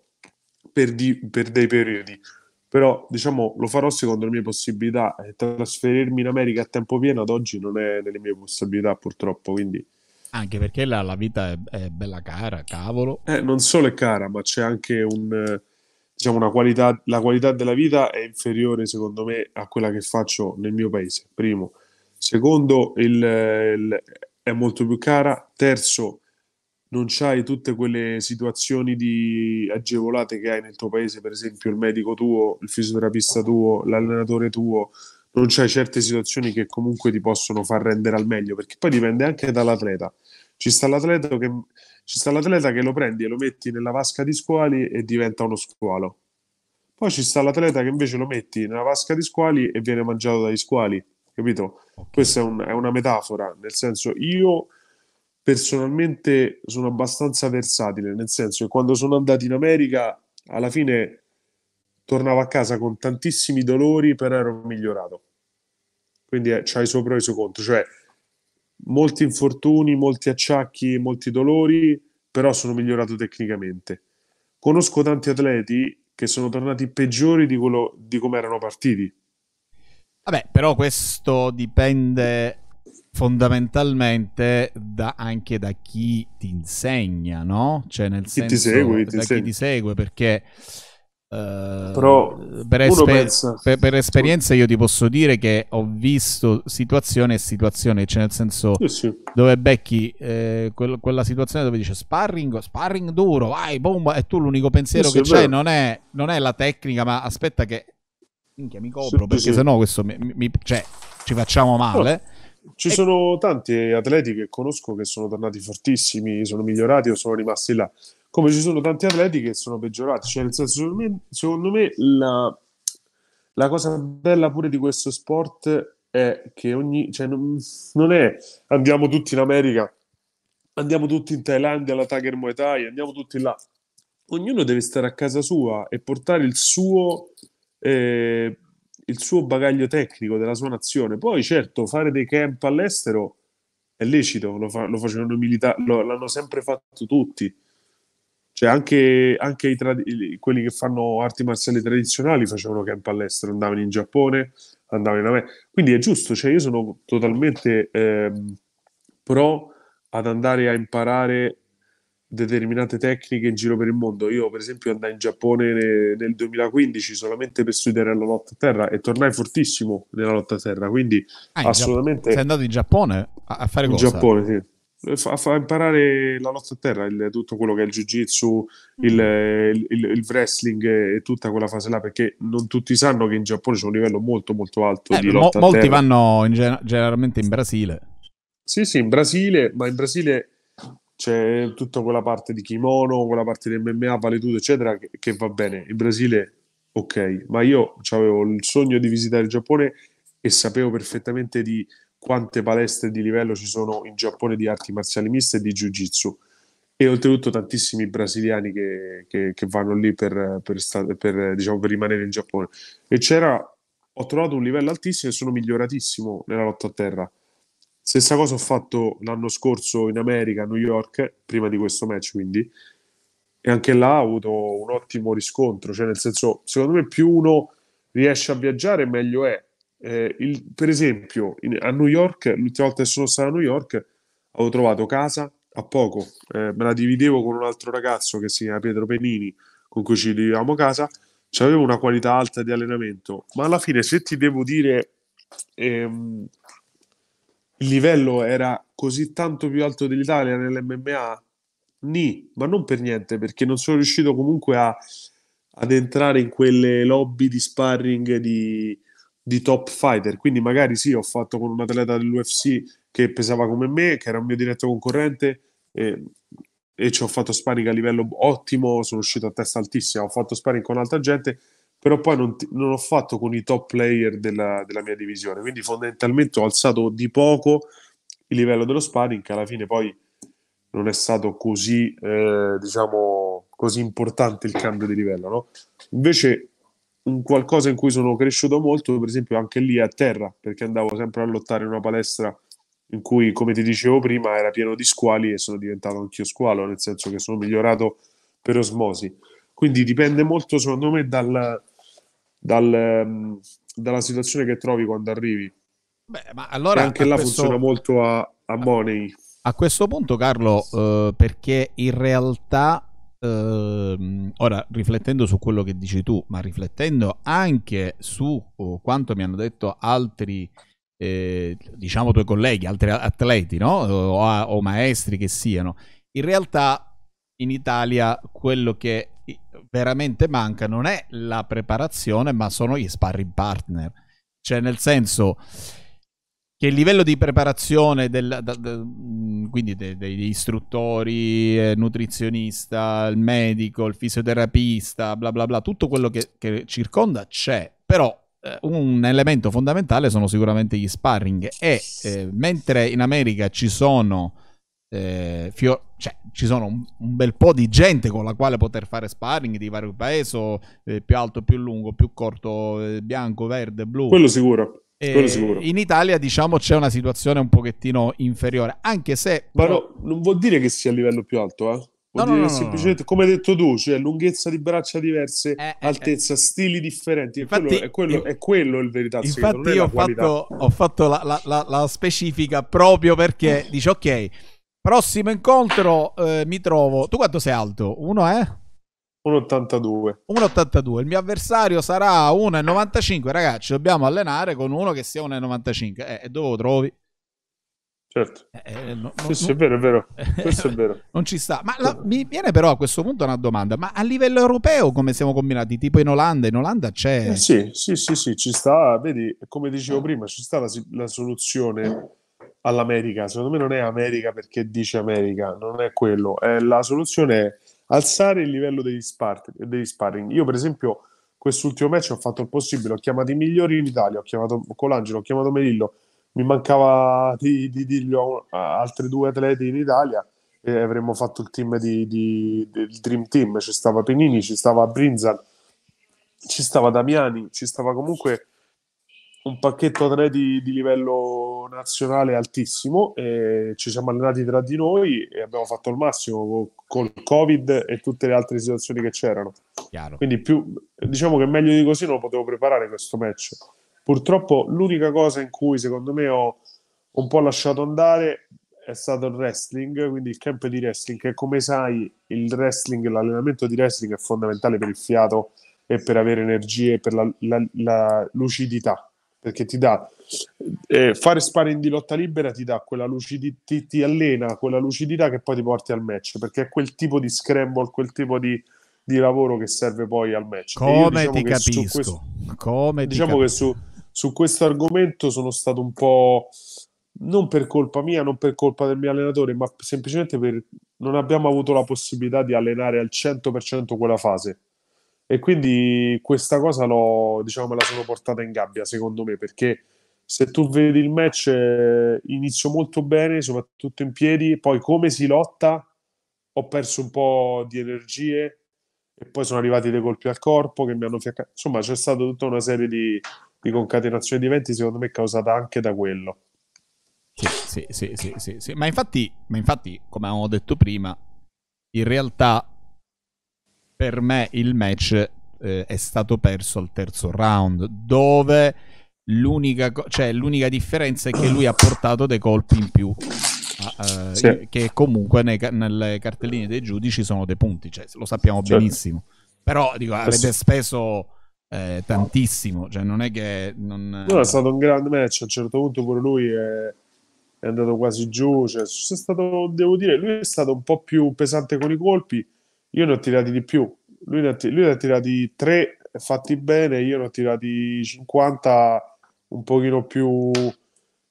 per, di, per dei periodi però diciamo lo farò secondo le mie possibilità. E trasferirmi in America a tempo pieno ad oggi non è nelle mie possibilità purtroppo quindi anche perché la, la vita è, è, bella cara cavolo. Eh, non solo è cara ma c'è anche un diciamo una qualità la qualità della vita è inferiore secondo me a quella che faccio nel mio paese. Primo. Secondo il, il, è molto più cara. Terzo non c'hai tutte quelle situazioni di agevolate che hai nel tuo paese, per esempio il medico tuo, il fisioterapista tuo, l'allenatore tuo, non c'hai certe situazioni che comunque ti possono far rendere al meglio, perché poi dipende anche dall'atleta. Ci sta l'atleta che, ci sta l'atleta che lo prendi e lo metti nella vasca di squali e diventa uno squalo. Poi ci sta l'atleta che invece lo metti nella vasca di squali e viene mangiato dagli squali, capito? Questa è, un, è una metafora, nel senso io personalmente sono abbastanza versatile, nel senso che quando sono andato in America, alla fine tornavo a casa con tantissimi dolori, però ero migliorato. Quindi eh, c'ha i suoi pro e i suoi contro, cioè molti infortuni, molti acciacchi, molti dolori, però sono migliorato tecnicamente. Conosco tanti atleti che sono tornati peggiori di, quello, di come erano partiti. Vabbè, però questo dipende fondamentalmente da, anche da chi ti insegna, no? Cioè nel chi senso ti segue, da ti chi ti segue perché Uh, Però per, esper- per, per, esperienza io ti posso dire che ho visto situazione e situazione, cioè nel senso sì, sì. dove becchi eh, quel, quella situazione dove dice sparring, sparring duro, vai, bomba, e tu l'unico pensiero sì, che c'è non è, non è, la tecnica, ma aspetta che minchia, mi copro perché sennò questo mi, mi, cioè, ci facciamo male. Oh ci e... sono tanti atleti che conosco che sono tornati fortissimi, sono migliorati o sono rimasti là. Come ci sono tanti atleti che sono peggiorati. Cioè, nel senso, secondo me, secondo me la, la, cosa bella pure di questo sport è che ogni. Cioè, non, non è andiamo tutti in America, andiamo tutti in Thailandia alla Tiger Muay Thai, andiamo tutti là. Ognuno deve stare a casa sua e portare il suo. Eh, il suo bagaglio tecnico della sua nazione. Poi, certo, fare dei camp all'estero è lecito, lo, fa, lo facevano militari, l'hanno sempre fatto tutti. Cioè, anche, anche trad- quelli che fanno arti marziali tradizionali facevano camp all'estero, andavano in Giappone, andavano in America. Quindi è giusto, cioè io sono totalmente eh, pro ad andare a imparare determinate tecniche in giro per il mondo. Io, per esempio, andai in Giappone nel 2015 solamente per studiare la lotta a terra e tornai fortissimo nella lotta a terra. Quindi, ah, assolutamente. Sei andato in Giappone a, fare cosa? In Giappone, sì. fa, fa imparare la lotta a terra, il, tutto quello che è il jiu-jitsu, il, il, il, wrestling e tutta quella fase là, perché non tutti sanno che in Giappone c'è un livello molto molto alto eh, di lotta mo- a terra. Molti vanno in gen- generalmente in Brasile. Sì, sì, in Brasile, ma in Brasile c'è tutta quella parte di kimono, quella parte di MMA, vale tutto, eccetera, che, che va bene. In Brasile, ok, ma io avevo il sogno di visitare il Giappone e sapevo perfettamente di quante palestre di livello ci sono in Giappone di arti marziali miste e di jiu-jitsu. E oltretutto tantissimi brasiliani che, che, che vanno lì per, per, per, diciamo, per, rimanere in Giappone. E c'era ho trovato un livello altissimo e sono miglioratissimo nella lotta a terra stessa cosa ho fatto l'anno scorso in America, a New York prima di questo match quindi. E anche là ho avuto un ottimo riscontro cioè nel senso secondo me più uno riesce a viaggiare meglio è. Eh, il, per esempio, in, a New York, l'ultima volta che sono stato a New York, avevo trovato casa a poco, eh, me la dividevo con un altro ragazzo che si chiama Pietro Penini, con cui ci dividevamo casa, avevo una qualità alta di allenamento, ma alla fine se ti devo dire ehm, il livello era così tanto più alto dell'Italia nell'MMA, ni, ma non per niente, perché non sono riuscito comunque a, ad entrare in quelle lobby di sparring di, di top fighter. Quindi magari sì, ho fatto con un atleta dell'UFC che pesava come me, che era un mio diretto concorrente e, e ci ho fatto sparring a livello ottimo, sono uscito a testa altissima, ho fatto sparring con altra gente, però poi non, non ho fatto con i top player della, della, mia divisione. Quindi fondamentalmente ho alzato di poco il livello dello sparring, che alla fine poi non è stato così, eh, diciamo, così importante il cambio di livello, no? Invece un qualcosa in cui sono cresciuto molto, per esempio anche lì a terra, perché andavo sempre a lottare in una palestra in cui, come ti dicevo prima, era pieno di squali e sono diventato anch'io squalo, nel senso che sono migliorato per osmosi. Quindi dipende molto, secondo me, dal, dal, um, dalla situazione che trovi quando arrivi. Beh, ma allora e anche là questo... funziona molto a, a money. A questo punto, Carlo, eh, perché in realtà Uh, ora riflettendo su quello che dici tu, ma riflettendo anche su oh, quanto mi hanno detto altri, eh, diciamo, tuoi colleghi, altri atleti, no? O, o, maestri che siano, in realtà in Italia quello che veramente manca non è la preparazione, ma sono gli sparring partner. Cioè, nel senso che il livello di preparazione del, da, da, mm, quindi degli istruttori, eh, nutrizionista, il medico, il fisioterapista, bla bla bla, tutto quello che, che circonda c'è, però eh, un elemento fondamentale sono sicuramente gli sparring e eh, mentre in America ci sono, eh, fior- cioè, ci sono un, un, bel po' di gente con la quale poter fare sparring di vario peso, eh, più alto, più lungo, più corto, eh, bianco, verde, blu. Quello sicuro in Italia, diciamo, c'è una situazione un pochettino inferiore, anche se. Ma però... no, non vuol dire che sia a livello più alto, eh? Vuol no, dire no, no, semplicemente, come hai detto tu, cioè lunghezza di braccia diverse, eh, eh, altezza, eh. stili differenti. Infatti, è, quello, è, quello, il verità. Infatti, io ho fatto, ho fatto, la, la, la, la, specifica proprio perché dice: Ok, prossimo incontro eh, mi trovo. Tu quanto sei alto? Uno è? 1,82. 1,82. Il mio avversario sarà 1,95. Ragazzi, dobbiamo allenare con uno che sia 1,95. Eh, e dove lo trovi? Certo. Eh, eh no, Questo no, è vero, è vero. Questo è vero. non ci sta. Ma la, mi viene però a questo punto una domanda. Ma a livello europeo come siamo combinati? Tipo in Olanda? In Olanda c'è... Eh, sì, sì, sì, sì, ci sta. Vedi, come dicevo prima, ci sta la, la soluzione all'America. Secondo me non è America perché dice America, non è quello. È, la soluzione è alzare il livello degli, spar- degli sparring. Io, per esempio, quest'ultimo match ho fatto il possibile, ho chiamato i migliori in Italia, ho chiamato Colangelo, ho chiamato Melillo, mi mancava di, di dirlo a altri due atleti in Italia e avremmo fatto il team di, di, del Dream Team, ci stava Penini, ci stava Brinzan, ci stava Damiani, ci stava comunque un pacchetto atleti di livello nazionale altissimo e ci siamo allenati tra di noi e abbiamo fatto il massimo col covid e tutte le altre situazioni che c'erano. Chiaro. quindi più, diciamo che meglio di così non potevo preparare questo match. Purtroppo l'unica cosa in cui secondo me ho un po' lasciato andare è stato il wrestling, quindi il camp di wrestling, che come sai il wrestling, l'allenamento di wrestling è fondamentale per il fiato e per avere energie e per la, la, la lucidità perché ti dà eh, fare sparring di lotta libera ti dà quella lucidità, ti, ti, allena quella lucidità che poi ti porti al match, perché è quel tipo di scramble, quel tipo di, di lavoro che serve poi al match. Come diciamo ti capisco. Questo, Come diciamo ti che su, su questo argomento sono stato un po' non per colpa mia, non per colpa del mio allenatore, ma semplicemente per non abbiamo avuto la possibilità di allenare al 100% quella fase. E quindi questa cosa l'ho, diciamo, me la sono portata in gabbia, secondo me, perché se tu vedi il match eh, inizio molto bene, soprattutto in piedi, poi come si lotta ho perso un po' di energie e poi sono arrivati dei colpi al corpo che mi hanno fiaccato. Insomma, c'è stata tutta una serie di, di concatenazioni di eventi, secondo me, causata anche da quello. Sì, sì, sì, sì, sì, Ma, infatti, ma infatti, come avevamo detto prima, in realtà per me il match eh, è stato perso al terzo round, dove l'unica, cioè, l'unica differenza è che lui ha portato dei colpi in più. Uh, sì. Che comunque nei, nelle cartelline dei giudici sono dei punti, cioè, lo sappiamo certo. benissimo. Però dico, avete speso eh, tantissimo, cioè non è che... Non... No, è stato un grande match, a un certo punto pure lui è è andato quasi giù. Cioè, stato, devo dire, lui è stato un po' più pesante con i colpi. Io ne ho tirati di più. Lui ne ha, lui ne ha tirati 3 fatti bene, io ne ho tirati 50 un pochino più.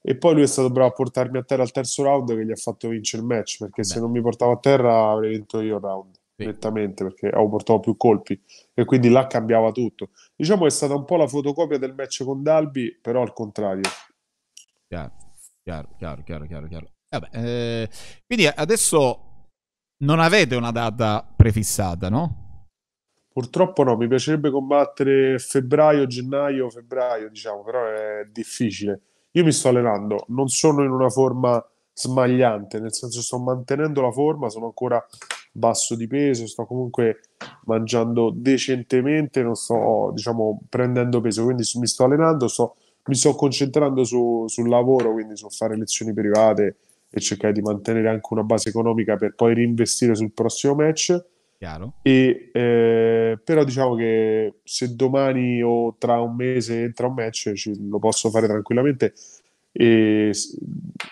E poi lui è stato bravo a portarmi a terra al terzo round che gli ha fatto vincere il match. Perché Beh. se non mi portavo a terra avrei vinto io il round. Sì. Nettamente perché avevo portato più colpi e quindi là cambiava tutto. Diciamo che è stata un po' la fotocopia del match con Dalby, però al contrario. Chiaro, chiaro, chiaro, chiaro. chiaro. Vabbè, eh, quindi adesso non avete una data prefissata, no? Purtroppo no, mi piacerebbe combattere febbraio, gennaio, febbraio, diciamo, però è difficile. Io mi sto allenando, non sono in una forma smagliante, nel senso sto mantenendo la forma, sono ancora basso di peso, sto comunque mangiando decentemente, non sto, diciamo, prendendo peso, quindi mi sto allenando, sto mi sto concentrando su, sul lavoro, quindi su fare lezioni private e cercare di mantenere anche una base economica per poi reinvestire sul prossimo match. Chiaro. E, eh, però diciamo che se domani o tra un mese entra un match ci, lo posso fare tranquillamente e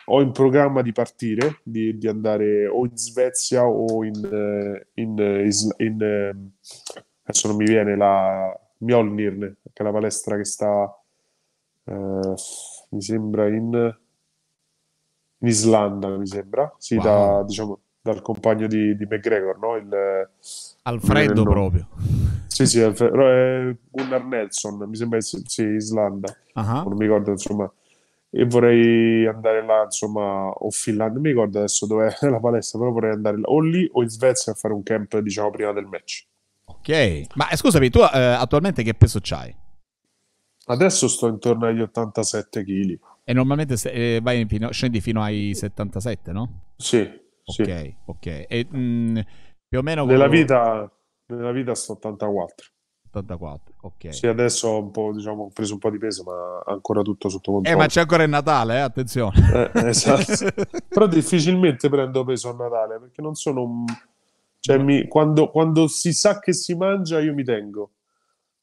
ho in programma di partire di, di andare o in Svezia o in, eh, in, in, in eh, adesso non mi viene la Mjolnir che è la palestra che sta eh, mi sembra in, in, Islanda, mi sembra, sì, wow. da, diciamo, dal compagno di, di McGregor, no? Il, Alfredo il, proprio. Sì, sì, Alfredo, Gunnar Nelson, mi sembra, sì, Islanda, uh-huh. non mi ricordo, insomma, e vorrei andare là, insomma, o Finlandia, non mi ricordo adesso dov'è la palestra, però vorrei andare là, o lì o in Svezia a fare un camp, diciamo, prima del match. Ok, ma scusami, tu eh, attualmente che peso c'hai? Adesso sto intorno agli 87 kg. E normalmente se, eh, vai fino, scendi fino ai 77, no? Sì. Ok, sì. ok. E, mh, mm, più o meno... Nella, quello... vita, nella vita sto 84. 84, ok. Sì, adesso ho, un po', diciamo, ho preso un po' di peso, ma ancora tutto sotto controllo. Eh, ma c'è ancora il Natale, eh? attenzione. Eh, esatto. Però difficilmente prendo peso a Natale, perché non sono un... Cioè, mi... quando, quando si sa che si mangia, io mi tengo.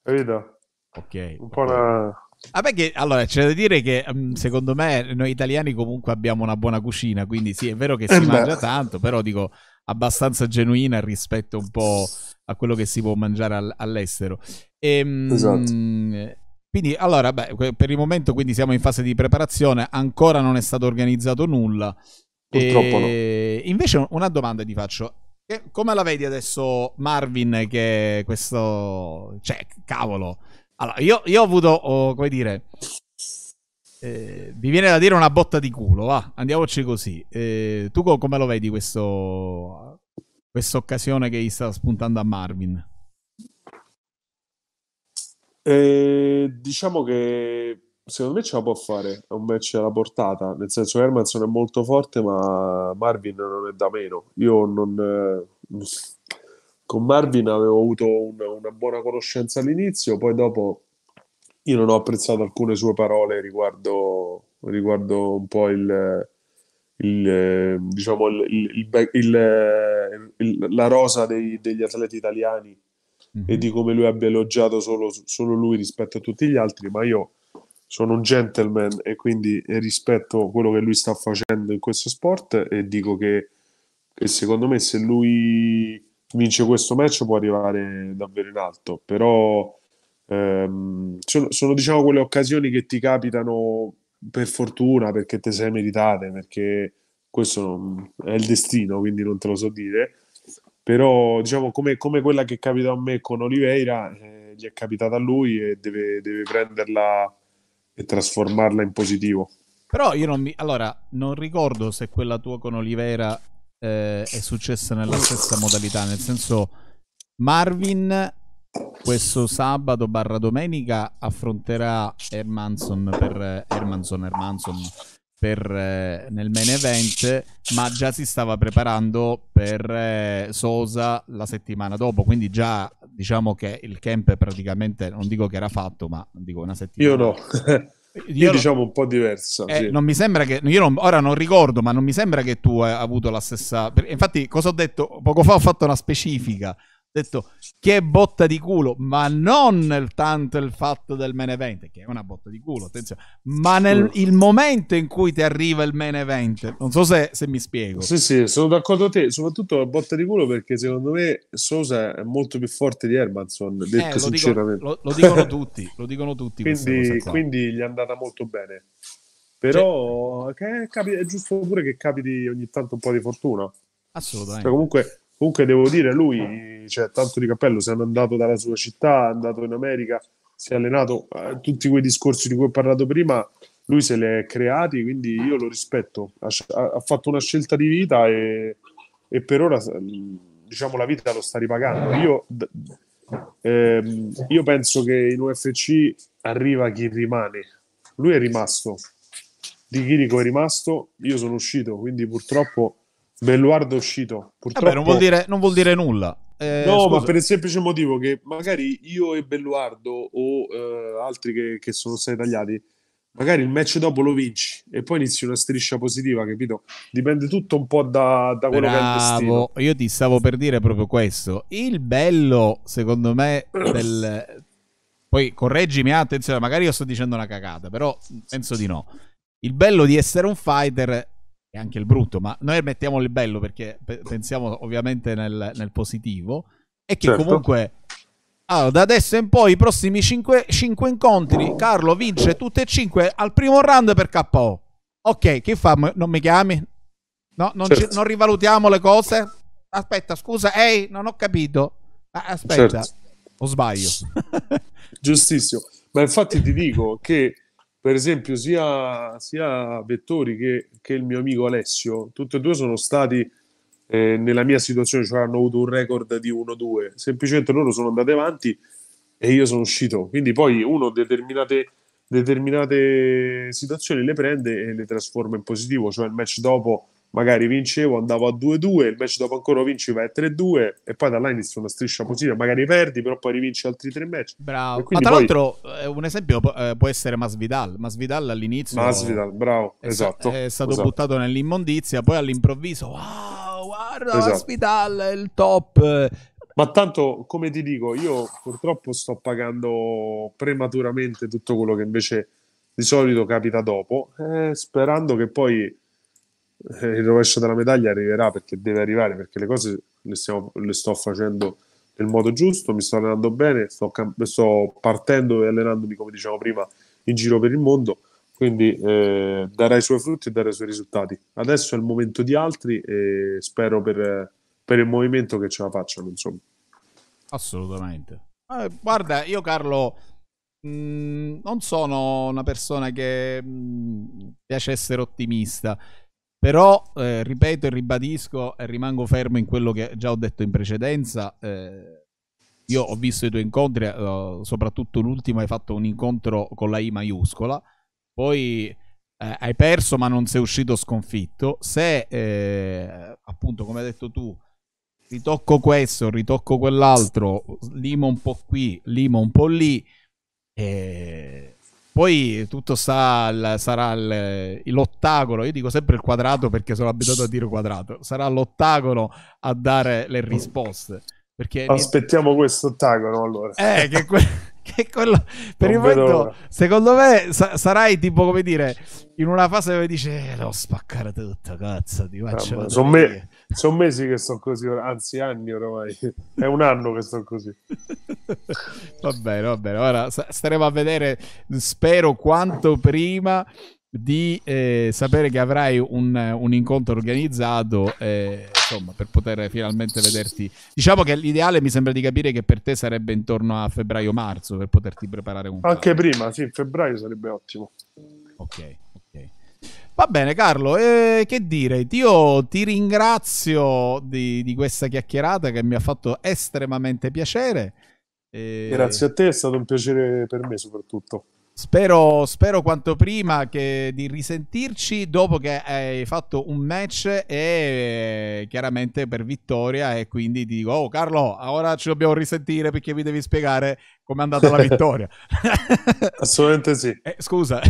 Capito? Ok. Un po' una... Vabbè che, allora, c'è da dire che mm, secondo me noi italiani comunque abbiamo una buona cucina, quindi sì, è vero che si eh mangia tanto, però dico abbastanza genuina rispetto un po' a quello che si può mangiare all- all'estero. E, ehm, esatto. Quindi, allora, beh, per il momento quindi siamo in fase di preparazione, ancora non è stato organizzato nulla. Purtroppo e... no. Invece una domanda ti faccio. Come la vedi adesso Marvin che questo... Cioè, cavolo allora, io, io ho avuto, oh, come dire, eh, mi viene da dire una botta di culo, va, andiamoci così. Eh, tu come lo vedi questo, questa occasione che gli sta spuntando a Marvin? Eh, diciamo che secondo me ce la può fare, è un match alla portata, nel senso che Hermanson è molto forte, ma Marvin non è da meno. Io non... Con Marvin avevo avuto una, una buona conoscenza all'inizio, poi dopo io non ho apprezzato alcune sue parole riguardo, riguardo un po' il, il diciamo il, il, la rosa dei, degli atleti italiani mm-hmm. e di come lui abbia elogiato solo, solo, lui rispetto a tutti gli altri, ma io sono un gentleman e quindi rispetto quello che lui sta facendo in questo sport e dico che, che secondo me se lui vince questo match può arrivare davvero in alto, però ehm, sono, sono diciamo quelle occasioni che ti capitano per fortuna, perché te sei meritate, perché questo è il destino, quindi non te lo so dire. Però, diciamo, come, come quella che capita a me con Oliveira, eh, gli è capitata a lui e deve, deve prenderla e trasformarla in positivo. Però io non mi... Allora, non ricordo se quella tua con Oliveira eh, è successa nella stessa modalità, nel senso Marvin questo sabato barra domenica affronterà Hermanson per Hermanson, Hermanson per, eh, nel main event, ma già si stava preparando per eh, Sosa la settimana dopo, quindi già diciamo che il camp praticamente, non dico che era fatto, ma dico una settimana. Io no. Io, io diciamo un po' diversa. Eh, sì. Non mi sembra che. Io non, ora non ricordo, ma non mi sembra che tu hai avuto la stessa. Infatti, cosa ho detto? Poco fa ho fatto una specifica detto che botta di culo, ma non tanto il fatto del main event, che è una botta di culo, attenzione, ma nel il momento in cui ti arriva il main event. Non so se, se mi spiego. Sì, sì, sono d'accordo con te, soprattutto la botta di culo perché secondo me Sosa è molto più forte di Hermanson, detto eh, sinceramente. Dico, lo, lo, dicono tutti, lo dicono tutti. quindi, quindi gli è andata molto bene. Però cioè, che, è giusto pure che capiti ogni tanto un po' di fortuna. Assolutamente. Cioè, comunque Comunque devo dire, lui, cioè, tanto di cappello, se è andato dalla sua città, è andato in America, si è allenato, eh, tutti quei discorsi di cui ho parlato prima, lui se li è creati, quindi io lo rispetto. Ha, ha fatto una scelta di vita e, e, per ora, diciamo, la vita lo sta ripagando. Io, ehm, io penso che in UFC arriva chi rimane. Lui è rimasto. Di Chirico è rimasto, io sono uscito, quindi purtroppo Belluardo è uscito. Purtroppo... Vabbè, non vuol dire, non vuol dire nulla. Eh, no, scusa. ma per il semplice motivo che magari io e Belluardo o eh, altri che, che, sono stati tagliati, magari il match dopo lo vinci e poi inizi una striscia positiva, capito? Dipende tutto un po' da, da quello Bravo. che è il destino. Io ti stavo per dire proprio questo. Il bello, secondo me, del... Poi correggimi, attenzione, magari io sto dicendo una cagata, però penso di no. Il bello di essere un fighter e anche il brutto, ma noi mettiamo il bello perché pensiamo ovviamente nel, nel positivo, e che certo. comunque allora, da adesso in poi i prossimi 5, incontri Carlo vince tutte e 5 al primo round per KO. Ok, che fa? Non mi chiami? No, non, certo. ci, non rivalutiamo le cose? Aspetta, scusa, ehi, non ho capito. Aspetta, certo. o sbaglio? Giustissimo. Ma infatti ti dico che per esempio sia, sia Vettori che, che, il mio amico Alessio, tutti e due sono stati eh, nella mia situazione, cioè hanno avuto un record di 1-2, semplicemente loro sono andati avanti e io sono uscito, quindi poi uno determinate, determinate situazioni le prende e le trasforma in positivo, cioè il match dopo magari vincevo, andavo a 2-2, il match dopo ancora vinci, vai a 3-2 e poi da là inizia una striscia positiva, magari perdi, però poi rivinci altri tre match. Bravo. Ma tra poi... l'altro eh, un esempio eh, può essere Masvidal. Masvidal all'inizio Masvidal, bravo, è, esatto. È stato esatto. buttato nell'immondizia, poi all'improvviso, wow, guarda esatto. Masvidal è il top. Ma tanto, come ti dico, io purtroppo sto pagando prematuramente tutto quello che invece di solito capita dopo, eh, sperando che poi il rovescio della medaglia arriverà perché deve arrivare, perché le cose le, stiamo, le sto facendo nel modo giusto, mi sto allenando bene, sto, sto partendo e allenandomi, come diciamo prima, in giro per il mondo, quindi eh, darà i suoi frutti e darà i suoi risultati. Adesso è il momento di altri e spero per, per il movimento che ce la facciano, insomma. Assolutamente. Eh, guarda, io Carlo... Mm, non sono una persona che mm, piace essere ottimista. Però, eh, ripeto e ribadisco e rimango fermo in quello che già ho detto in precedenza. Eh, io ho visto i tuoi incontri, eh, soprattutto l'ultimo hai fatto un incontro con la I maiuscola, poi eh, hai perso ma non sei uscito sconfitto. Se, eh, appunto, come hai detto tu, ritocco questo, ritocco quell'altro, limo un po' qui, limo un po' lì, eh, poi tutto sta, sarà il, l'ottagono, io dico sempre il quadrato perché sono abituato a dire quadrato, sarà l'ottagono a dare le risposte. Perché Aspettiamo niente... questo ottagono allora. Eh, che, que... che quello, per Non il momento, l'ora. secondo me, sa- sarai tipo come dire in una fase dove dice: eh, Devo spaccare tutto, cazzo. Ti faccio Mamma, vedere son me- io." Sono mesi che sto così, anzi anni ormai. È un anno che sto così. va bene, va bene. Ora staremo a vedere. Spero quanto prima di eh, sapere che avrai un, un incontro organizzato, eh, insomma, per poter finalmente vederti. Diciamo che l'ideale mi sembra di capire che per te sarebbe intorno a febbraio-marzo per poterti preparare un Anche prima, sì, febbraio sarebbe ottimo. Ok, ok. Va bene, Carlo, eh, che dire? Io ti ringrazio di, di questa chiacchierata che mi ha fatto estremamente piacere. Eh, Grazie a te, è stato un piacere per me soprattutto. Spero, spero quanto prima che di risentirci dopo che hai fatto un match e eh, chiaramente per vittoria e quindi ti dico, oh Carlo, ora ci dobbiamo risentire perché vi devi spiegare com'è andata la vittoria. Assolutamente sì, Eh, scusa.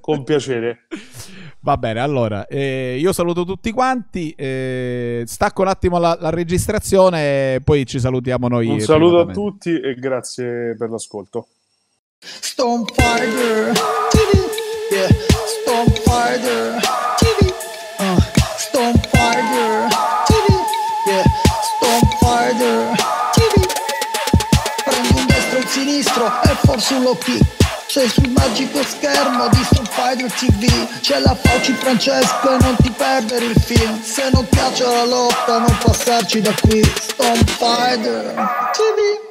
con piacere. Va bene, allora eh, io saluto tutti quanti. eh, stacco un attimo la, la registrazione e poi ci salutiamo noi. Un saluto a tutti e grazie per l'ascolto. Stone Fighter. Yeah, Stone Fighter. Uh, Stone Fighter. Yeah, Stone Fighter. Prendi un destro e un sinistro e forse un low kick. Sei sul magico schermo di Stone Fighter TV C'è la Fauci Francesco e non ti perdere il film. Se non piace la lotta non passarci da qui. Stone Fighter TV